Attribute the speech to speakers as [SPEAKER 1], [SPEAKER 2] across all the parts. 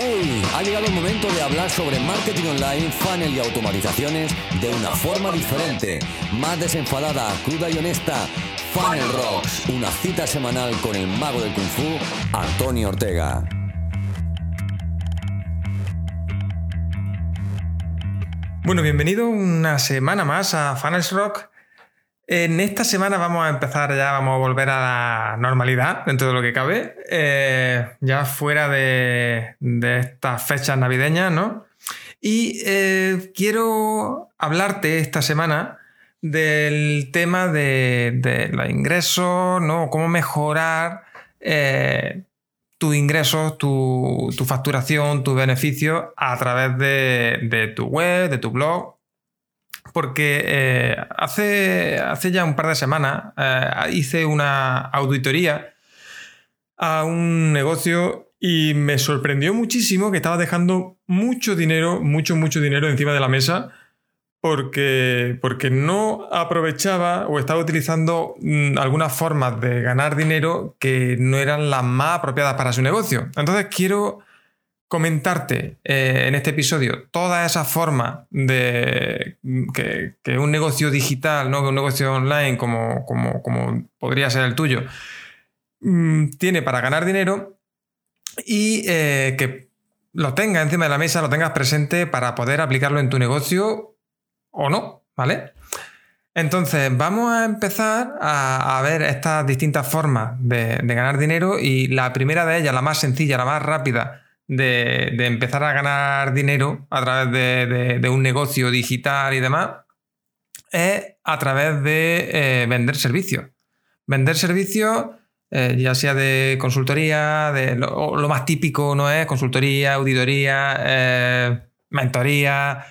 [SPEAKER 1] ¡Hey! Ha llegado el momento de hablar sobre marketing online, funnel y automatizaciones de una forma diferente, más desenfadada, cruda y honesta. Funnel Rocks, una cita semanal con el mago del kung fu, Antonio Ortega.
[SPEAKER 2] Bueno, bienvenido una semana más a Funnels Rock. En esta semana vamos a empezar ya, vamos a volver a la normalidad dentro de lo que cabe, eh, ya fuera de, estas fechas navideñas, ¿no? Y eh, quiero hablarte esta semana del tema de, los ingresos, ¿no? Cómo mejorar eh, tus ingresos, tu, facturación, tu beneficio a través de tu web, de tu blog porque eh, hace, hace ya un par de semanas eh, hice una auditoría a un negocio y me sorprendió muchísimo que estaba dejando mucho dinero, mucho, mucho dinero encima de la mesa porque, porque no aprovechaba o estaba utilizando mm, algunas formas de ganar dinero que no eran las más apropiadas para su negocio. Entonces quiero comentarte eh, en este episodio todas esas formas de que, un negocio digital, ¿no? un negocio online como, como, como podría ser el tuyo, mm, tiene para ganar dinero y eh, que lo tengas encima de la mesa, lo tengas presente para poder aplicarlo en tu negocio o no, ¿vale? Entonces, vamos a empezar a, ver estas distintas formas de, de ganar dinero y la primera de ellas, la más sencilla, la más rápida, de, empezar a ganar dinero a través de, un negocio digital y demás es a través de eh, vender servicios. Vender servicios, eh, ya sea de consultoría, de lo, más típico no es consultoría, auditoría, eh, mentoría,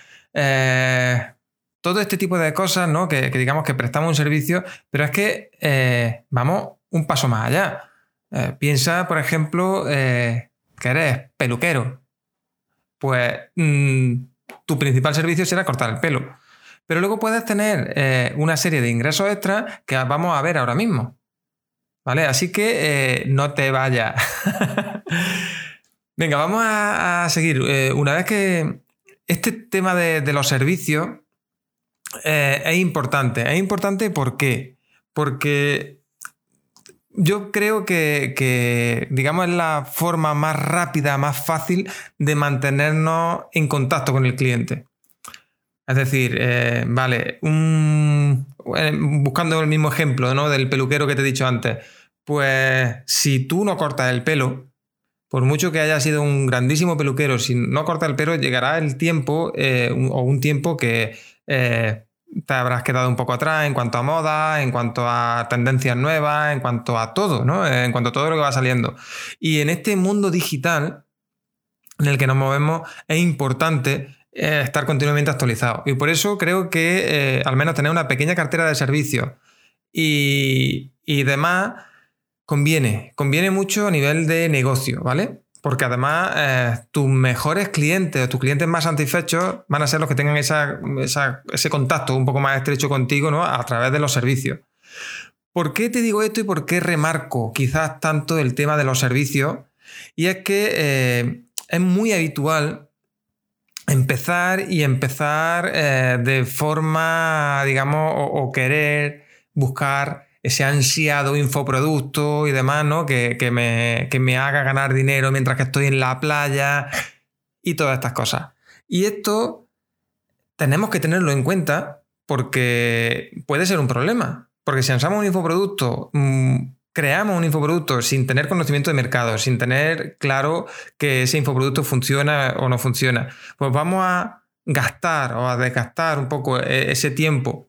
[SPEAKER 2] todo este tipo de cosas, ¿no? Que, que, digamos que prestamos un servicio, pero es que vamos un paso más allá. piensa, por ejemplo, que eres peluquero, pues mm, tu principal servicio será cortar el pelo. Pero luego puedes tener eh, una serie de ingresos extras que vamos a ver ahora mismo. ¿Vale? Así que eh, no te vayas. Venga, vamos a, seguir. Eh, una vez que este tema de, los servicios es importante. Es importante. Porque yo creo que, digamos, es la forma más rápida, más fácil de mantenernos en contacto con el cliente. Es decir, eh, vale, eh, buscando el mismo ejemplo ¿no? del peluquero que te he dicho antes, pues si tú no cortas el pelo, por mucho que haya sido un grandísimo peluquero, si no cortas el pelo, llegará el tiempo eh, o un tiempo que te habrás quedado un poco atrás en cuanto a moda, en cuanto a tendencias nuevas, en cuanto a todo, ¿no? En cuanto a todo lo que va saliendo. Y en este mundo digital en el que nos movemos es importante eh, estar continuamente actualizado. Y por eso creo que eh, al menos tener una pequeña cartera de servicios y, y demás conviene. Conviene mucho a nivel de negocio, ¿vale? Porque además eh, tus mejores clientes, tus clientes más satisfechos van a ser los que tengan ese contacto un poco más estrecho contigo ¿no? a través de los servicios. ¿Por qué te digo esto y por qué remarco quizás tanto el tema de los servicios? Y es que eh, es muy habitual empezar y empezar eh, de forma, digamos, o querer buscar ese ansiado infoproducto y demás, ¿no? Que, me, me haga ganar dinero mientras que estoy en la playa y todas estas cosas. Y esto tenemos que tenerlo en cuenta porque puede ser un problema. Porque si lanzamos un infoproducto, mm, creamos un infoproducto sin tener conocimiento de mercado, sin tener claro que ese infoproducto funciona o no funciona, pues vamos a gastar o a desgastar un poco e, ese tiempo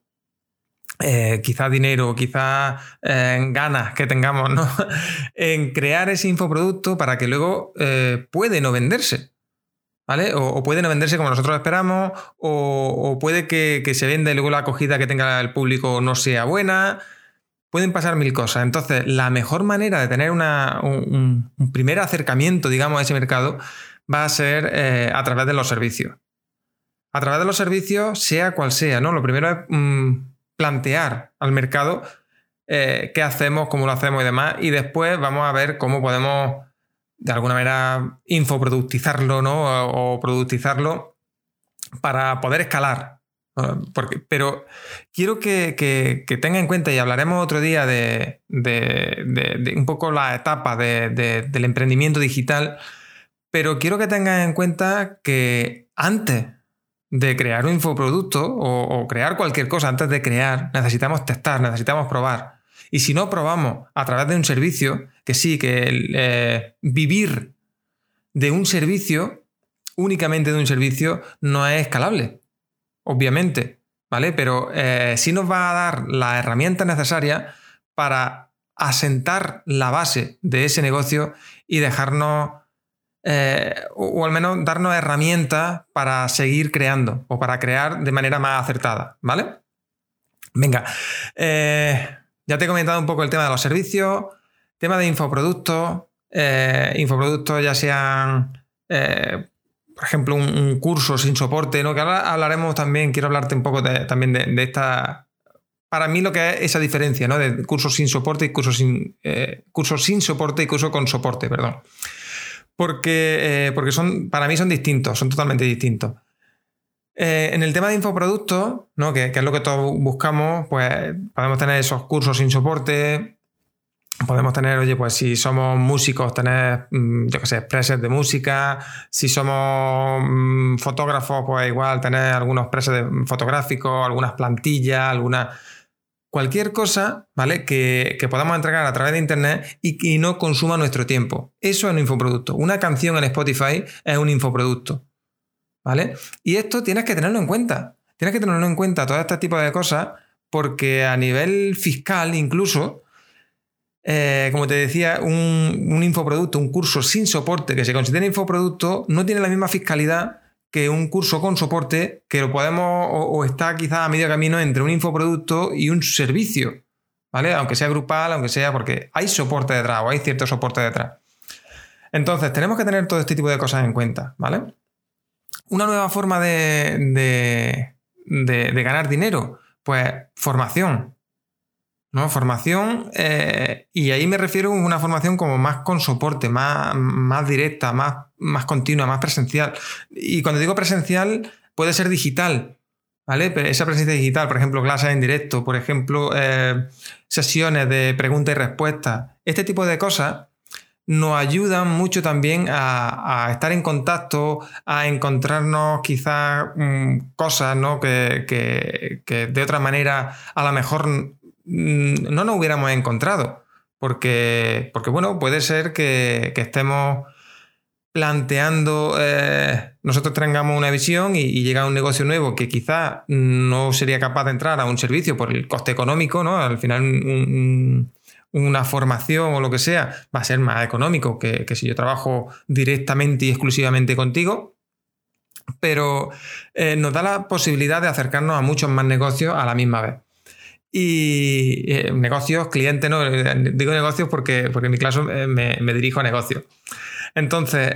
[SPEAKER 2] eh, quizá dinero, quizá eh, ganas que tengamos ¿no? en crear ese infoproducto para que luego eh, puede no venderse. ¿Vale? O, puede no venderse como nosotros esperamos, o, puede que, se venda y luego la acogida que tenga el público no sea buena. Pueden pasar mil cosas. Entonces, la mejor manera de tener un, primer acercamiento, digamos, a ese mercado va a ser a través de los servicios. A través de los servicios, sea cual sea, ¿no? Lo primero es mm, plantear al mercado eh, qué hacemos, cómo lo hacemos y demás. Y después vamos a ver cómo podemos de alguna manera infoproductizarlo, ¿no? O, productizarlo para poder escalar. Porque, pero quiero que, que, tenga en cuenta, y hablaremos otro día de, un poco la etapa del emprendimiento digital, pero quiero que tengas en cuenta que antes de crear un infoproducto o, o crear cualquier cosa, antes de crear, necesitamos testar, necesitamos probar. Y si no probamos a través de un servicio, que sí, que eh, vivir de un servicio, únicamente de un servicio, no es escalable, obviamente, ¿vale? Pero eh, sí nos va a dar la herramienta necesaria para asentar la base de ese negocio y dejarnos, eh, o, al menos darnos herramientas para seguir creando o para crear de manera más acertada, ¿vale? Venga, ya te he comentado un poco el tema de los servicios, tema de infoproductos, eh, infoproductos ya sean, eh, por ejemplo, un, curso sin soporte, ¿no? que ahora hablaremos también, quiero hablarte un poco también de, esta, para mí lo que es esa diferencia, ¿no? De cursos sin soporte y cursos sin, eh, sin soporte y curso con soporte, perdón. Porque, porque son, para mí son distintos, son totalmente distintos. Eh, en el tema de infoproductos, ¿no? que, es lo que todos buscamos, pues podemos tener esos cursos sin soporte, podemos tener, oye, pues si somos músicos, tener, mm, yo qué sé, presets de música, si somos mm, fotógrafos, pues igual tener algunos presets fotográficos, algunas plantillas, alguna... Cualquier cosa, ¿vale? Que, podamos entregar a través de Internet y que no consuma nuestro tiempo. Eso es un infoproducto. Una canción en Spotify es un infoproducto. ¿Vale? Y esto tienes que tenerlo en cuenta. Tienes que tenerlo en cuenta todo este tipo de cosas porque a nivel fiscal incluso, eh, como te decía, un, infoproducto, un curso sin soporte que se considera infoproducto, no tiene la misma fiscalidad que un curso con soporte que lo podemos o, está quizás a medio camino entre un infoproducto y un servicio, ¿vale? Aunque sea grupal, aunque sea porque hay soporte detrás o hay cierto soporte detrás. Entonces, tenemos que tener todo este tipo de cosas en cuenta, ¿vale? una nueva forma de, ganar dinero, pues formación. ¿No? Formación, eh, y ahí me refiero a una formación como más con soporte, más, más directa, más, más continua, más presencial. Y cuando digo presencial, puede ser digital, ¿vale? esa presencia digital, por ejemplo, clases en directo, por ejemplo, eh, sesiones de preguntas y respuestas, este tipo de cosas nos ayudan mucho también a, estar en contacto, a encontrarnos quizás mm, cosas ¿no? que, de otra manera a lo mejor no nos hubiéramos encontrado. Porque, porque bueno, puede ser que, estemos planteando, eh, nosotros tengamos una visión y, llega un negocio nuevo que quizás no sería capaz de entrar a un servicio por el coste económico, ¿no? Al final un, una formación o lo que sea, va a ser más económico que, si yo trabajo directamente y exclusivamente contigo. Pero eh, nos da la posibilidad de acercarnos a muchos más negocios a la misma vez. Y eh, negocios, clientes, no, digo negocios porque, porque en mi caso eh, me, dirijo a negocios. Entonces,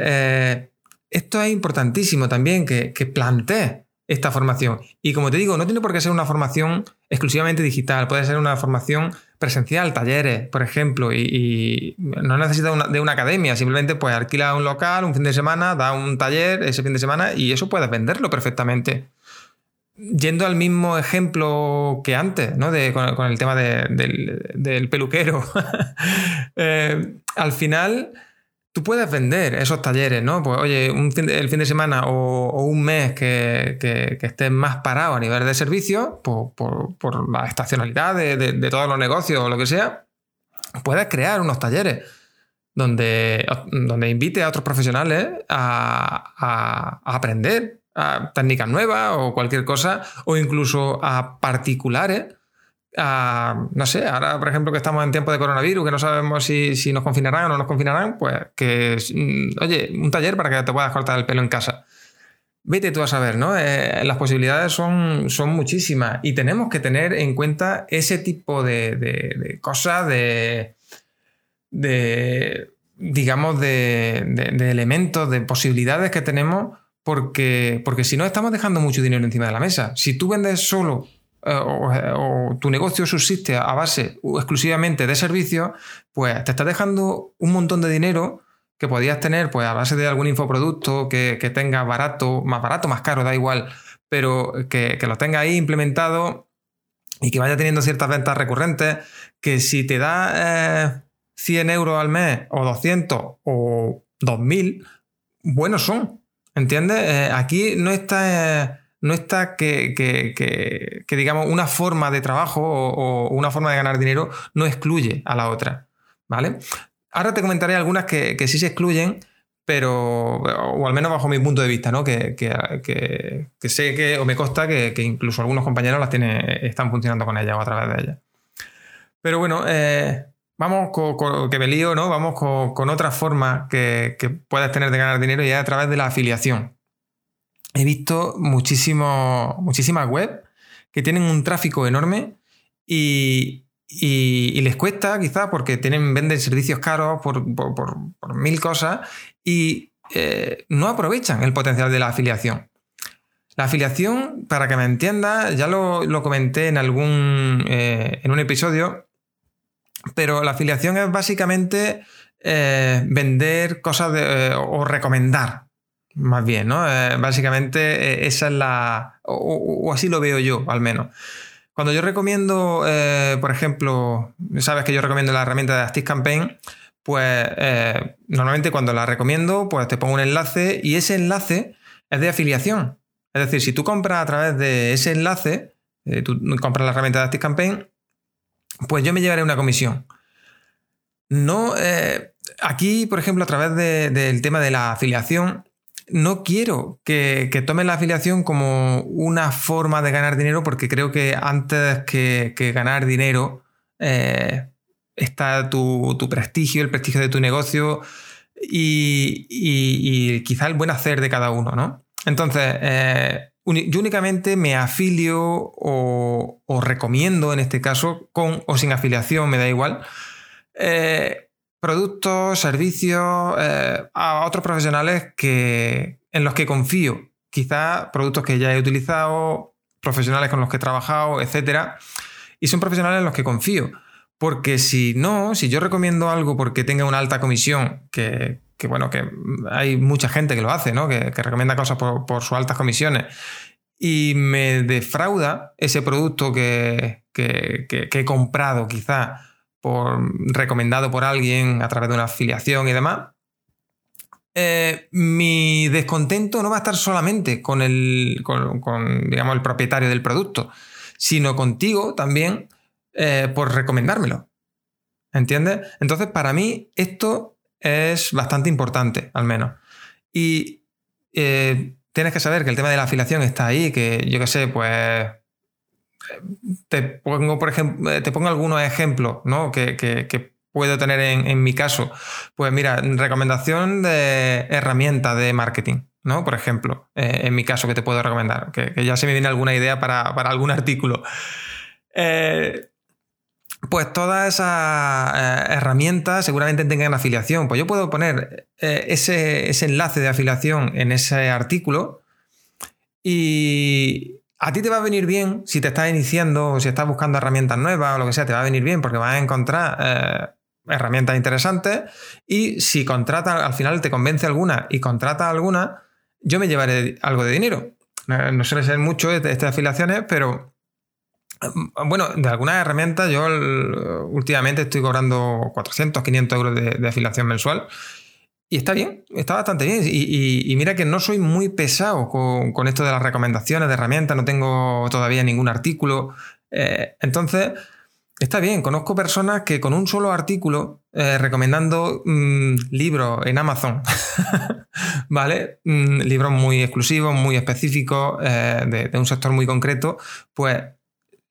[SPEAKER 2] esto es importantísimo también que, que plantees esta formación. Y como te digo, no tiene por qué ser una formación exclusivamente digital, puede ser una formación presencial, talleres, por ejemplo, y, no necesita de una academia, simplemente pues alquila un local un fin de semana, da un taller ese fin de semana y eso puedes venderlo perfectamente. Yendo al mismo ejemplo que antes, ¿no? con, el tema del, peluquero. Eh, al final tú puedes vender esos talleres, ¿no? Pues oye, el fin de semana o, un mes que, que, estés más parado a nivel de servicio, por, la estacionalidad de, todos los negocios o lo que sea, puedes crear unos talleres donde, donde invite a otros profesionales a, a aprender técnicas nuevas o cualquier cosa, o incluso a particulares no sé, ahora por ejemplo que estamos en tiempo de coronavirus, que no sabemos si, nos confinarán o no nos confinarán, pues que, mm, oye, un taller para que te puedas cortar el pelo en casa. Vete tú a saber, ¿no? Eh, las posibilidades son, son muchísimas y tenemos que tener en cuenta ese tipo de, cosas, de, de digamos, de, elementos, de posibilidades que tenemos, porque, porque si no estamos dejando mucho dinero encima de la mesa. Si tú vendes solo eh, o, tu negocio subsiste a base exclusivamente de servicios, pues te estás dejando un montón de dinero que podías tener pues a base de algún infoproducto que, que tenga barato, más barato, más caro, da igual, pero que, que lo tenga ahí implementado y que vaya teniendo ciertas ventas recurrentes, que si te da 100 eh, euros al mes o 200 o 2000, buenos son. ¿Entiendes? Eh, aquí no está, eh, no está que, que, digamos, una forma de trabajo o, una forma de ganar dinero no excluye a la otra. ¿Vale? Ahora te comentaré algunas que, sí se excluyen, pero, o al menos bajo mi punto de vista, ¿no? Que, sé que, o me consta que, incluso algunos compañeros las tienen, están funcionando con ellas o a través de ellas. Pero bueno, eh, vamos con, que me lío, ¿no? Vamos con, otra forma que, puedes tener de ganar dinero y es a través de la afiliación. He visto muchísimas web que tienen un tráfico enorme y, les cuesta quizá porque tienen, venden servicios caros por, mil cosas y eh, no aprovechan el potencial de la afiliación. La afiliación, para que me entiendas, ya lo, comenté en algún eh, en un episodio, pero la afiliación es básicamente eh, vender cosas eh, o recomendar, más bien, ¿no? Eh, básicamente esa es la... O, así lo veo yo, al menos. Cuando yo recomiendo, por ejemplo, sabes que yo recomiendo la herramienta de ActiveCampaign, pues normalmente cuando la recomiendo, pues te pongo un enlace y ese enlace es de afiliación. Es decir, si tú compras a través de ese enlace, tú compras la herramienta de ActiveCampaign, pues yo me llevaré una comisión. No, eh, aquí, por ejemplo, a través del tema de la afiliación, no quiero que, que tomen la afiliación como una forma de ganar dinero, porque creo que antes que, ganar dinero eh, está tu, prestigio, el prestigio de tu negocio y, quizá el buen hacer de cada uno, ¿no? Entonces, eh, yo únicamente me afilio o, recomiendo, en este caso, con o sin afiliación, me da igual, eh, productos, servicios eh, a otros profesionales que, en los que confío. Quizá productos que ya he utilizado, profesionales con los que he trabajado, etc. Y son profesionales en los que confío. Porque si no, si yo recomiendo algo porque tenga una alta comisión, que, que bueno, que hay mucha gente que lo hace, ¿no? Que, recomienda cosas por, sus altas comisiones. Y me defrauda ese producto que, he comprado, quizá por, recomendado por alguien a través de una afiliación y demás. Eh, mi descontento no va a estar solamente con el, con, digamos, el propietario del producto, sino contigo también eh, por recomendármelo. ¿Entiendes? Entonces, para mí, esto es bastante importante, al menos. Y eh, tienes que saber que el tema de la afiliación está ahí, que yo qué sé, pues te pongo, por ejemplo, te pongo algunos ejemplos ¿no? que, puedo tener en, mi caso. Pues mira, recomendación de herramientas de marketing, ¿no? Por ejemplo, eh, en mi caso que te puedo recomendar, que, ya se me viene alguna idea para, para algún artículo. Eh, pues todas esas eh, herramientas seguramente tengan afiliación. Pues yo puedo poner eh, ese, enlace de afiliación en ese artículo y a ti te va a venir bien si te estás iniciando o si estás buscando herramientas nuevas o lo que sea, te va a venir bien porque vas a encontrar eh, herramientas interesantes y si contratas, al final te convence alguna y contratas alguna, yo me llevaré algo de dinero. No suele ser mucho de estas afiliaciones, pero bueno, de algunas herramientas yo últimamente estoy cobrando 400, 500 euros de, afiliación mensual y está bien, está bastante bien. Y, mira que no soy muy pesado con, esto de las recomendaciones de herramientas, no tengo todavía ningún artículo. Eh, entonces, está bien. Conozco personas que con un solo artículo eh, recomendando mm, libros en Amazon, ¿vale? Mm, libros muy exclusivos, muy específicos, eh, de, de un sector muy concreto, pues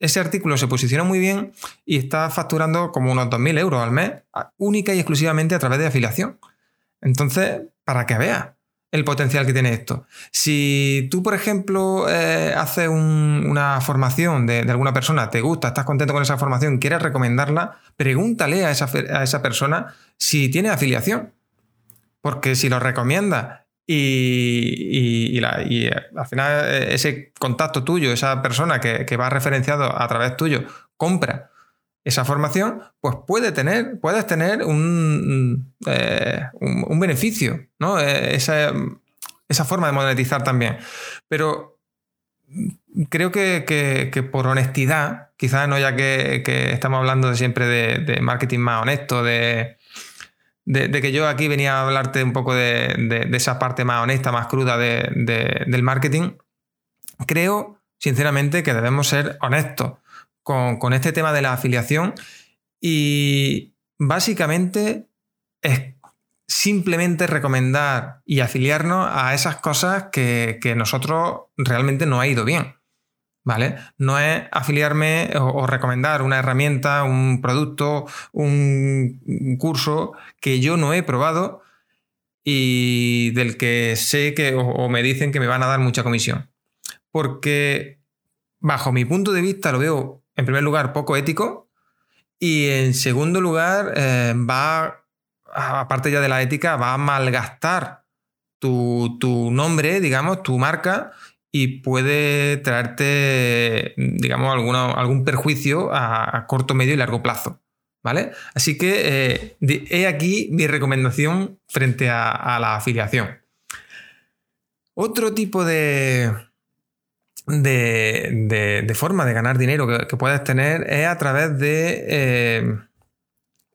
[SPEAKER 2] ese artículo se posiciona muy bien y está facturando como unos 2.000 euros al mes, única y exclusivamente a través de afiliación. Entonces, para que veas el potencial que tiene esto. Si tú, por ejemplo, eh, haces una formación de, alguna persona, te gusta, estás contento con esa formación, quieres recomendarla, pregúntale a esa, a esa persona si tiene afiliación. Porque si lo recomiendas y, eh, al final eh, ese contacto tuyo, esa persona que, va referenciado a través tuyo, compra esa formación, pues puede tener, puedes tener un, eh, un, beneficio, ¿no? Esa, esa, forma de monetizar también. Pero creo que, por honestidad, quizás no ya que, estamos hablando de siempre de, marketing más honesto, de, de, que yo aquí venía a hablarte un poco de, esa parte más honesta, más cruda del marketing, creo sinceramente que debemos ser honestos con, este tema de la afiliación y básicamente es simplemente recomendar y afiliarnos a esas cosas que, nosotros realmente no ha ido bien. ¿Vale? No es afiliarme o, recomendar una herramienta, un producto, un, curso que yo no he probado y del que sé que o, me dicen que me van a dar mucha comisión. Porque bajo mi punto de vista lo veo en primer lugar, poco ético y en segundo lugar, eh, va, aparte ya de la ética, va a malgastar tu, nombre, digamos, tu marca y puede traerte, digamos, algún perjuicio a, corto, medio y largo plazo. ¿Vale? Así que eh, he aquí mi recomendación frente a la afiliación. Otro tipo de, de, forma de ganar dinero que, puedes tener es a través eh,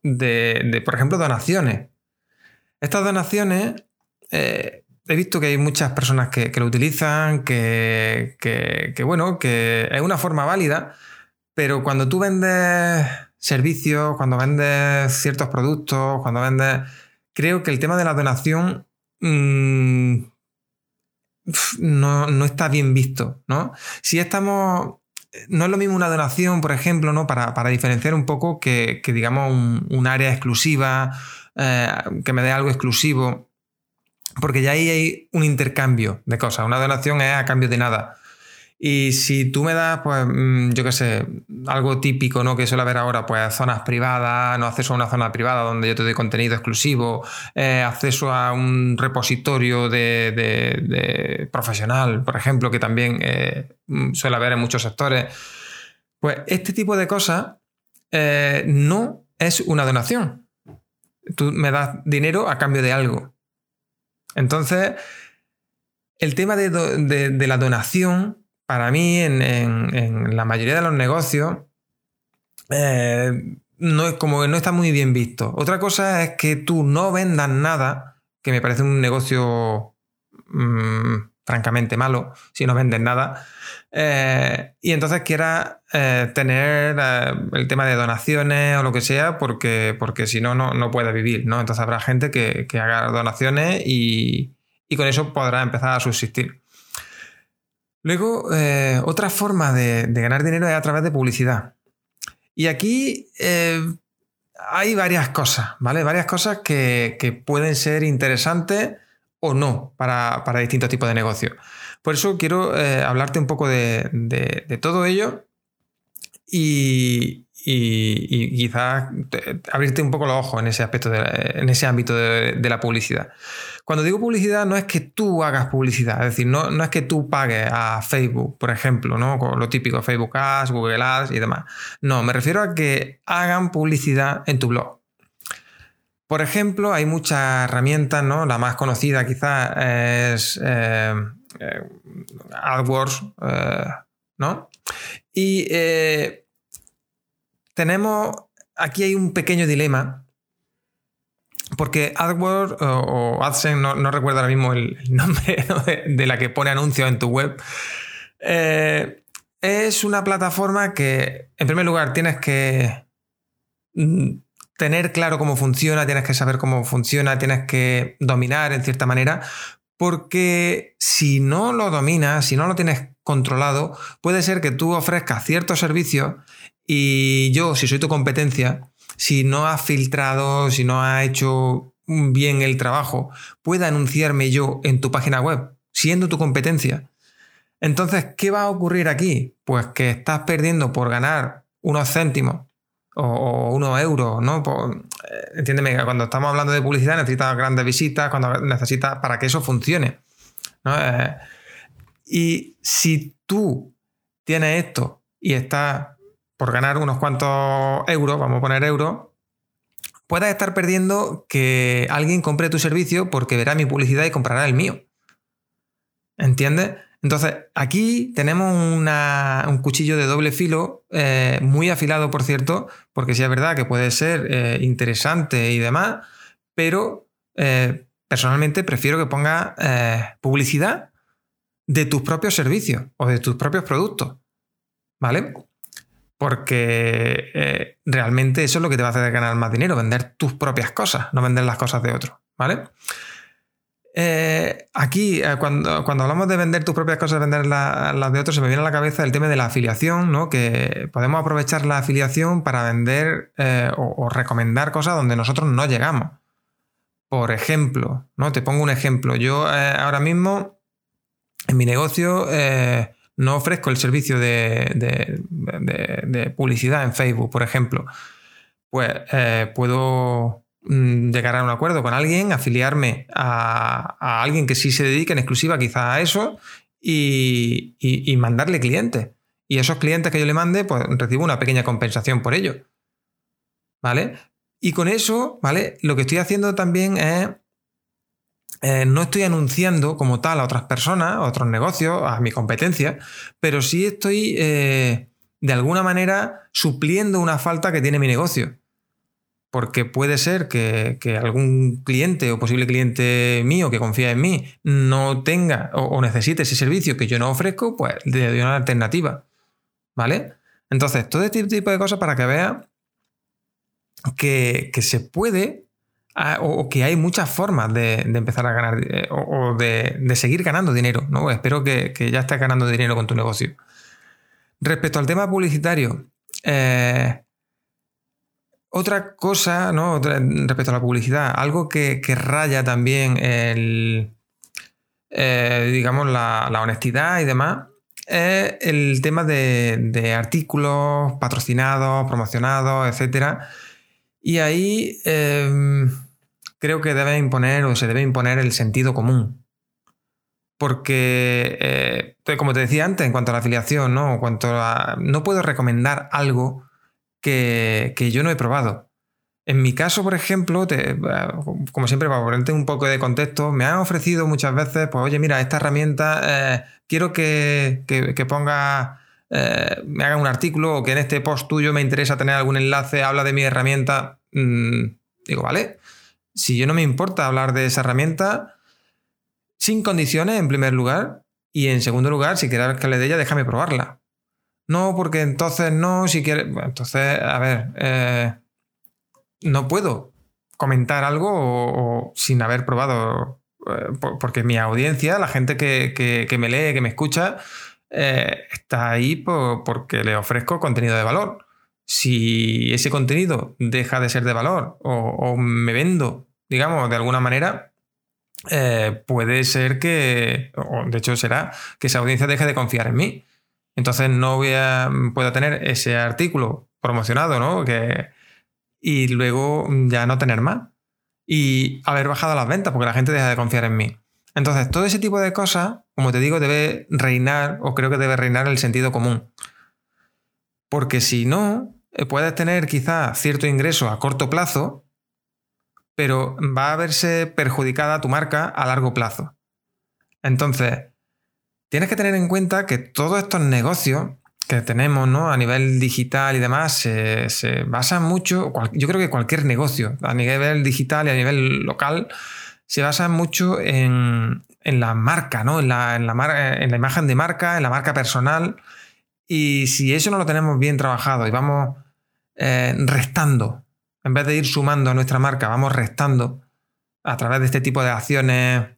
[SPEAKER 2] de, de, por ejemplo, donaciones. Estas donaciones, eh, he visto que hay muchas personas que, lo utilizan, que, que, bueno, que es una forma válida, pero cuando tú vendes servicios, cuando vendes ciertos productos, cuando vendes... Creo que el tema de la donación mm, no, está bien visto, ¿no? Si estamos no es lo mismo una donación, por ejemplo, ¿no? Para, diferenciar un poco que, digamos, un, área exclusiva, eh, que me dé algo exclusivo, porque ya ahí hay un intercambio de cosas. Una donación es a cambio de nada. Y si tú me das, pues, mm, yo qué sé, algo típico, ¿no? Que suele haber ahora, pues, zonas privadas, no acceso a una zona privada donde yo te doy contenido exclusivo, eh, acceso a un repositorio de, profesional, por ejemplo, que también eh, mm, suele haber en muchos sectores. Pues este tipo de cosas eh, no es una donación. Tú me das dinero a cambio de algo. Entonces, el tema de la donación para mí, en, la mayoría de los negocios, eh, no es como no está muy bien visto. Otra cosa es que tú no vendas nada, que me parece un negocio mm, francamente malo, si no vendes nada, eh, y entonces quieras eh, tener el tema de donaciones o lo que sea, porque, porque si no, no puedes vivir, ¿no? Entonces habrá gente que, haga donaciones y, y con eso podrá empezar a subsistir. Luego, eh, otra forma de, ganar dinero es a través de publicidad. Y aquí eh, hay varias cosas, ¿vale? Varias cosas que, pueden ser interesantes o no para, distintos tipos de negocios. Por eso quiero eh, hablarte un poco de, todo ello y, quizás abrirte un poco los ojos en ese aspecto, en ese ámbito de la publicidad. Cuando digo publicidad no es que tú hagas publicidad, es decir, no, no es que tú pagues a Facebook, por ejemplo, ¿no? Con lo típico, Facebook Ads, Google Ads y demás. No, me refiero a que hagan publicidad en tu blog. Por ejemplo, hay muchas herramientas, ¿no? La más conocida quizás es eh, eh, AdWords, eh, ¿no? Y tenemos, aquí hay un pequeño dilema porque AdWords o, AdSense, no, recuerdo ahora mismo el, nombre de, la que pone anuncios en tu web, es una plataforma que, en primer lugar, tienes que mm, tener claro cómo funciona, tienes que saber cómo funciona, tienes que dominar en cierta manera, porque si no lo dominas, si no lo tienes controlado, puede ser que tú ofrezcas ciertos servicios y yo, si soy tu competencia, si no ha filtrado, si no ha hecho bien el trabajo, pueda anunciarme yo en tu página web, siendo tu competencia. Entonces, ¿qué va a ocurrir aquí? Pues que estás perdiendo por ganar unos céntimos o, unos euros, ¿no? Eh, entiéndeme, cuando estamos hablando de publicidad necesitas grandes visitas, cuando necesitas para que eso funcione. Eh, y si tú tienes esto y estás por ganar unos cuantos euros, vamos a poner euros, puedas estar perdiendo que alguien compre tu servicio porque verá mi publicidad y comprará el mío. ¿Entiendes? Entonces, aquí tenemos un cuchillo de doble filo, eh, muy afilado, por cierto, porque sí es verdad que puede ser eh, interesante y demás, pero eh, personalmente prefiero que ponga publicidad de tus propios servicios o de tus propios productos. ¿Vale? Porque realmente eso es lo que te va a hacer ganar más dinero, vender tus propias cosas, no vender las cosas de otros. ¿Vale? Eh, aquí, eh, cuando, hablamos de vender tus propias cosas, vender las de otros, se me viene a la cabeza el tema de la afiliación, ¿no? Que podemos aprovechar la afiliación para vender eh, o, recomendar cosas donde nosotros no llegamos. Por ejemplo, ¿no? Te pongo un ejemplo. Yo ahora mismo, en mi negocio, no ofrezco el servicio de, publicidad en Facebook, por ejemplo. Pues puedo llegar a un acuerdo con alguien, afiliarme a, alguien que sí se dedique en exclusiva quizá a eso y, mandarle clientes. Y esos clientes que yo le mande, pues recibo una pequeña compensación por ello. ¿Vale? Y con eso, ¿vale? Lo que estoy haciendo también es. Eh, no estoy anunciando como tal a otras personas, a otros negocios, a mi competencia, pero sí estoy eh, de alguna manera supliendo una falta que tiene mi negocio porque puede ser que, algún cliente o posible cliente mío que confía en mí no tenga o, necesite ese servicio que yo no ofrezco, pues le doy una alternativa. ¿Vale? Entonces, todo este tipo de cosas para que vea que, se puede ah, o, que hay muchas formas de, empezar a ganar eh, o, de, seguir ganando dinero. ¿no? Espero que, ya estés ganando dinero con tu negocio. Respecto al tema publicitario, eh, otra cosa, ¿no? respecto a la publicidad, algo que, raya también el, eh, digamos, la, honestidad y demás, es el tema de, artículos patrocinados, promocionados, etc. Y ahí em, creo que debe imponer o se debe imponer el sentido común. Porque, eh, como te decía antes, en cuanto a la afiliación, ¿no? Cuanto a, no puedo recomendar algo que, yo no he probado. En mi caso, por ejemplo, como siempre, para ponerte un poco de contexto, me han ofrecido muchas veces, pues oye, mira, esta herramienta, eh, quiero que, ponga, eh, me haga un artículo o que en este post tuyo me interesa tener algún enlace, habla de mi herramienta. Mm, digo, vale, si yo no me importa hablar de esa herramienta, sin condiciones en primer lugar, y en segundo lugar, si quieres que hable de ella, déjame probarla. No, porque entonces no, si quieres. entonces, a ver, eh, no puedo comentar algo sin haber probado. Eh, porque mi audiencia, la gente que, me lee, que me escucha, eh, está ahí porque le ofrezco contenido de valor. Si ese contenido deja de ser de valor o, me vendo, digamos, de alguna manera, puede ser que, o de hecho será, que esa audiencia deje de confiar en mí. Entonces no voy a, puedo tener ese artículo promocionado, ¿no? Que, y luego ya no tener más. Y haber bajado las ventas porque la gente deja de confiar en mí. Entonces, todo ese tipo de cosas, como te digo, debe reinar, o creo que debe reinar el sentido común. Porque si no, eh, puedes tener quizá cierto ingreso a corto plazo, pero va a verse perjudicada tu marca a largo plazo. Entonces, tienes que tener en cuenta que todos estos negocios que tenemos ¿no? a nivel digital y demás se, basan mucho, yo creo que cualquier negocio a nivel digital y a nivel local se basa mucho en, la marca, ¿no? en, la, en, la, en la imagen de marca, en la marca personal. Y si eso no lo tenemos bien trabajado y vamos eh, restando, en vez de ir sumando a nuestra marca, vamos restando a través de este tipo de acciones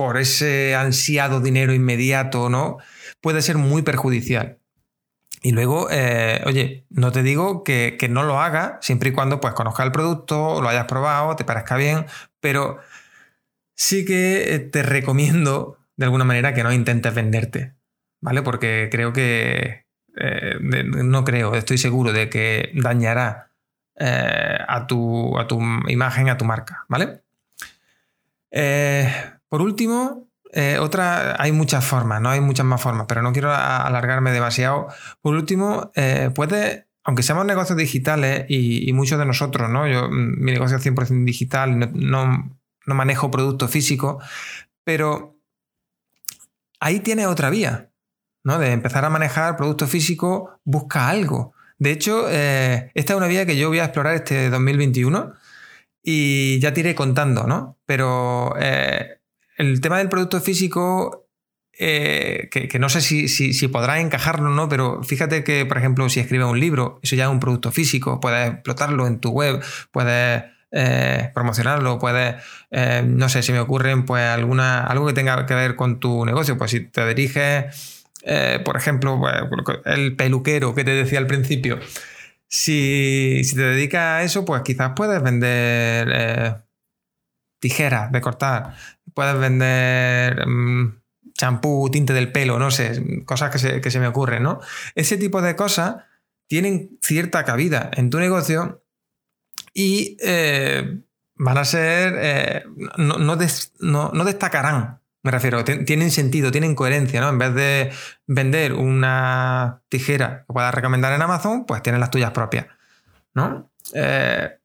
[SPEAKER 2] por ese ansiado dinero inmediato, ¿no? Puede ser muy perjudicial. Y luego, eh, oye, no te digo que, no lo haga siempre y cuando pues conozcas el producto, lo hayas probado, te parezca bien, pero sí que eh, te recomiendo de alguna manera que no intentes venderte, ¿vale? Porque creo que, eh, no creo, estoy seguro de que dañará a, tu, a tu imagen, a tu marca, ¿vale? Eh, por último, eh, otra, hay muchas formas, ¿no? Hay muchas más formas, pero no quiero alargarme demasiado. Por último, eh, puede, aunque seamos negocios digitales y, muchos de nosotros, ¿no? Yo, mm, mi negocio es 100% digital, no, manejo productos físicos, pero ahí tiene otra vía, ¿no? De empezar a manejar productos físicos, busca algo. De hecho, eh, esta es una vía que yo voy a explorar este 2021 y ya te iré contando, ¿no? Pero el tema del producto físico, eh, que, no sé si, si, podrá encajarlo o no, pero fíjate que, por ejemplo, si escribes un libro, eso ya es un producto físico, puedes explotarlo en tu web, puedes eh, promocionarlo, puedes, no sé, si me ocurren, pues alguna, algo que tenga que ver con tu negocio, pues si te diriges, por ejemplo, pues, el peluquero que te decía al principio, si, te dedicas a eso, pues quizás puedes vender eh, tijeras de cortar, puedes vender mm, champú, tinte del pelo, no sé, cosas que se, me ocurren, ¿no? Ese tipo de cosas tienen cierta cabida en tu negocio y eh, van a ser, eh, no, destacarán me refiero, tienen sentido, tienen coherencia, ¿no? En vez de vender una tijera que puedas recomendar en Amazon, pues tienes las tuyas propias, ¿no? Eh,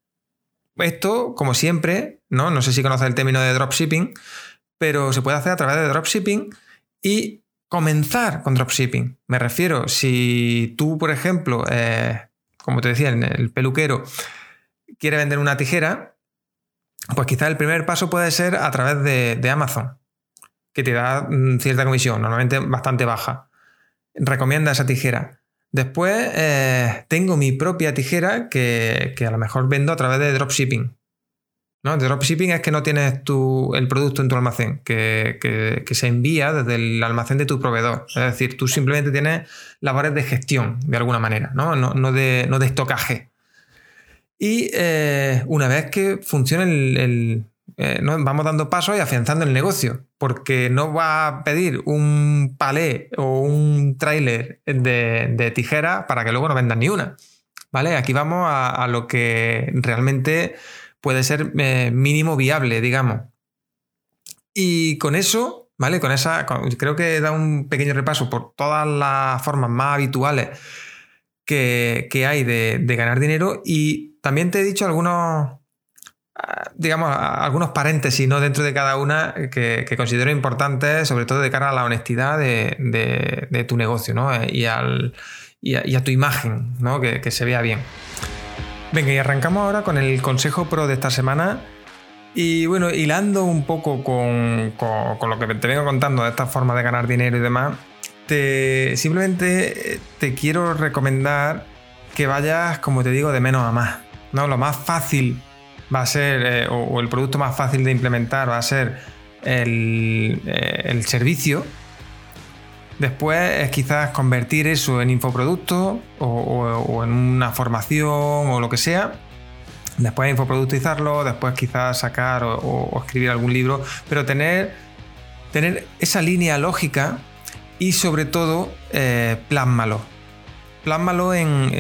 [SPEAKER 2] esto, como siempre, ¿no? No sé si conoces el término de dropshipping, pero se puede hacer a través de dropshipping y comenzar con dropshipping. Me refiero, si tú, por ejemplo, eh, como te decía, el peluquero quiere vender una tijera, pues quizás el primer paso puede ser a través de Amazon que te da mm, cierta comisión, normalmente bastante baja. Recomienda esa tijera. Después eh, tengo mi propia tijera que, a lo mejor vendo a través de dropshipping. ¿No? Dropshipping es que no tienes tu, el producto en tu almacén, que, se envía desde el almacén de tu proveedor. Es decir, tú simplemente tienes labores de gestión, de alguna manera, no, no, de, no de, estocaje. Y eh, una vez que funcione el, eh, vamos dando pasos y afianzando el negocio, porque no va a pedir un palé o un tráiler de, de tijera para que luego no vendan ni una. ¿Vale? Aquí vamos a, lo que realmente puede ser eh, mínimo viable, digamos. Y con eso, ¿vale? Con esa, creo que da un pequeño repaso por todas las formas más habituales que, hay de, ganar dinero y también te he dicho algunos digamos, algunos paréntesis ¿no? dentro de cada una que, considero importantes, sobre todo de cara a la honestidad de, tu negocio ¿no? y, al, y, a, tu imagen, ¿no? que, se vea bien. Venga, y arrancamos ahora con el consejo pro de esta semana. Y bueno, hilando un poco con, con, lo que te vengo contando de esta forma de ganar dinero y demás, te, simplemente te quiero recomendar que vayas, como te digo, de menos a más. ¿no? Lo más fácil va a ser, eh, o, el producto más fácil de implementar va a ser el, eh, servicio. Después es quizás convertir eso en infoproducto o, en una formación o lo que sea. Después infoproductizarlo, después quizás sacar o, escribir algún libro, pero tener, tener esa línea lógica y sobre todo eh, plásmalo plásmalo en,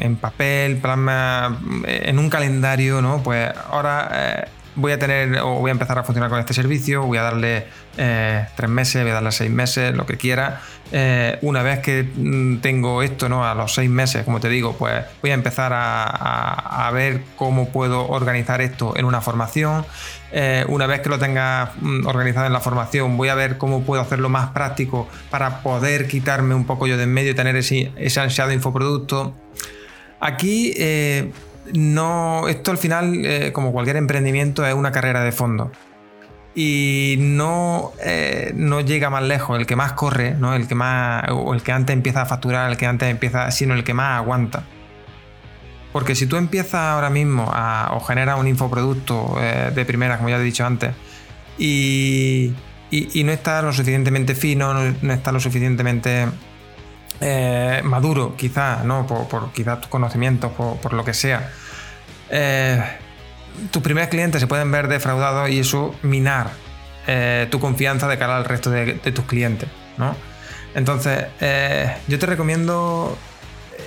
[SPEAKER 2] en, papel, plasma en un calendario, ¿no? Pues ahora eh, voy a tener o voy a empezar a funcionar con este servicio, voy a darle eh, tres meses, voy a darle seis meses, lo que quiera. Eh, una vez que mm, tengo esto, ¿no? A los seis meses, como te digo, pues voy a empezar a, ver cómo puedo organizar esto en una formación. Eh, una vez que lo tenga mm, organizado en la formación, voy a ver cómo puedo hacerlo más práctico para poder quitarme un poco yo de en medio y tener ese, ese ansiado infoproducto. Aquí no, esto al final, eh, como cualquier emprendimiento, es una carrera de fondo. Y no, eh, no llega más lejos el que más corre, ¿no? el que más, o el que antes empieza a facturar, el que antes empieza, sino el que más aguanta. Porque si tú empiezas ahora mismo a, o generas un infoproducto eh, de primera, como ya he dicho antes, y, y, no está lo suficientemente fino, no, no está lo suficientemente eh, maduro, quizás, ¿no? Por, quizás tus conocimientos, por, lo que sea. Eh, tus primeros clientes se pueden ver defraudados y eso minar eh, tu confianza de cara al resto de, tus clientes, ¿no? Entonces, yo te recomiendo.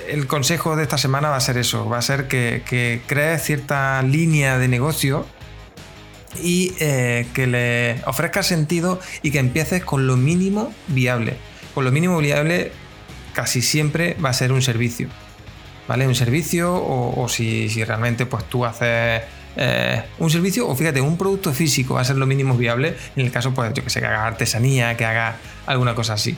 [SPEAKER 2] El consejo de esta semana va a ser eso: va a ser que, crees cierta línea de negocio y que le ofrezcas sentido y que empieces con lo mínimo viable. Con lo mínimo viable casi siempre va a ser un servicio. ¿Vale? Un servicio o, si, realmente pues tú haces eh, un servicio o fíjate, un producto físico va a ser lo mínimo viable en el caso pues yo que sé, que haga artesanía, que haga alguna cosa así.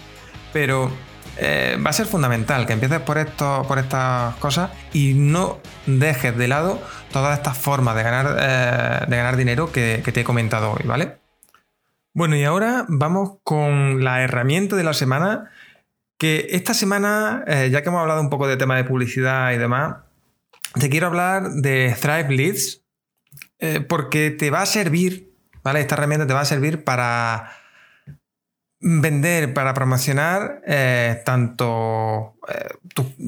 [SPEAKER 2] Pero eh, va a ser fundamental que empieces por, esto, por estas cosas y no dejes de lado todas estas formas de ganar, eh, de ganar dinero que, te he comentado hoy, ¿vale? Bueno, y ahora vamos con la herramienta de la semana. Que esta semana, eh, ya que hemos hablado un poco de tema de publicidad y demás, te quiero hablar de Thrive Leads, porque te va a servir, ¿vale? Esta herramienta te va a servir para vender, para promocionar eh, tanto eh,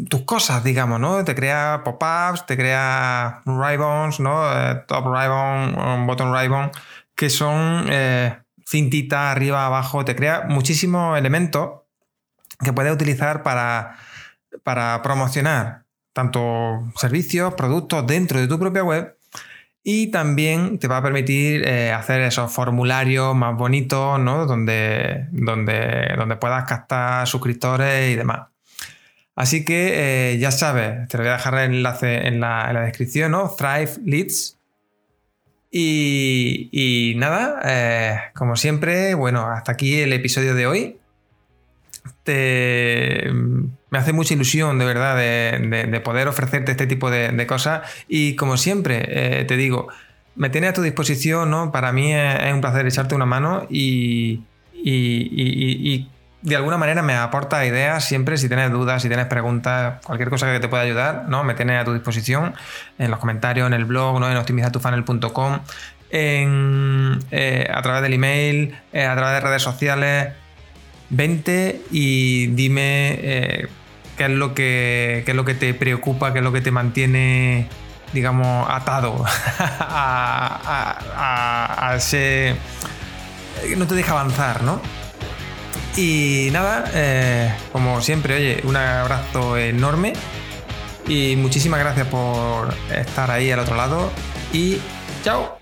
[SPEAKER 2] tus cosas, digamos, ¿no? Te crea pop-ups, te crea ribbons, ¿no? Eh, top ribbon, bottom ribbon, que son cintitas arriba, abajo, te crea muchísimos elementos que puedes utilizar para, para promocionar tanto servicios, productos dentro de tu propia web y también te va a permitir eh, hacer esos formularios más bonitos, ¿no? Donde, donde, donde puedas captar suscriptores y demás. Así que eh, ya sabes, te voy a dejar el enlace en la, descripción, ¿no? Thrive Leads. Y, nada, eh, como siempre, bueno, hasta aquí el episodio de hoy. Te, me hace mucha ilusión, de verdad, de, poder ofrecerte este tipo de, cosas. Y como siempre, eh, te digo, me tienes a tu disposición, ¿no? Para mí es, un placer echarte una mano y, de alguna manera me aporta ideas siempre. Si tienes dudas, si tienes preguntas, cualquier cosa que te pueda ayudar, ¿no? Me tienes a tu disposición en los comentarios, en el blog, ¿no? En optimizatufunnel.com, eh, a través del email, eh, a través de redes sociales. Vente y dime qué es lo que, es lo que te preocupa, qué es lo que te mantiene, digamos, atado a, ese... no te deja avanzar, ¿no? Y nada, eh, como siempre, oye, un abrazo enorme y muchísimas gracias por estar ahí al otro lado y chao.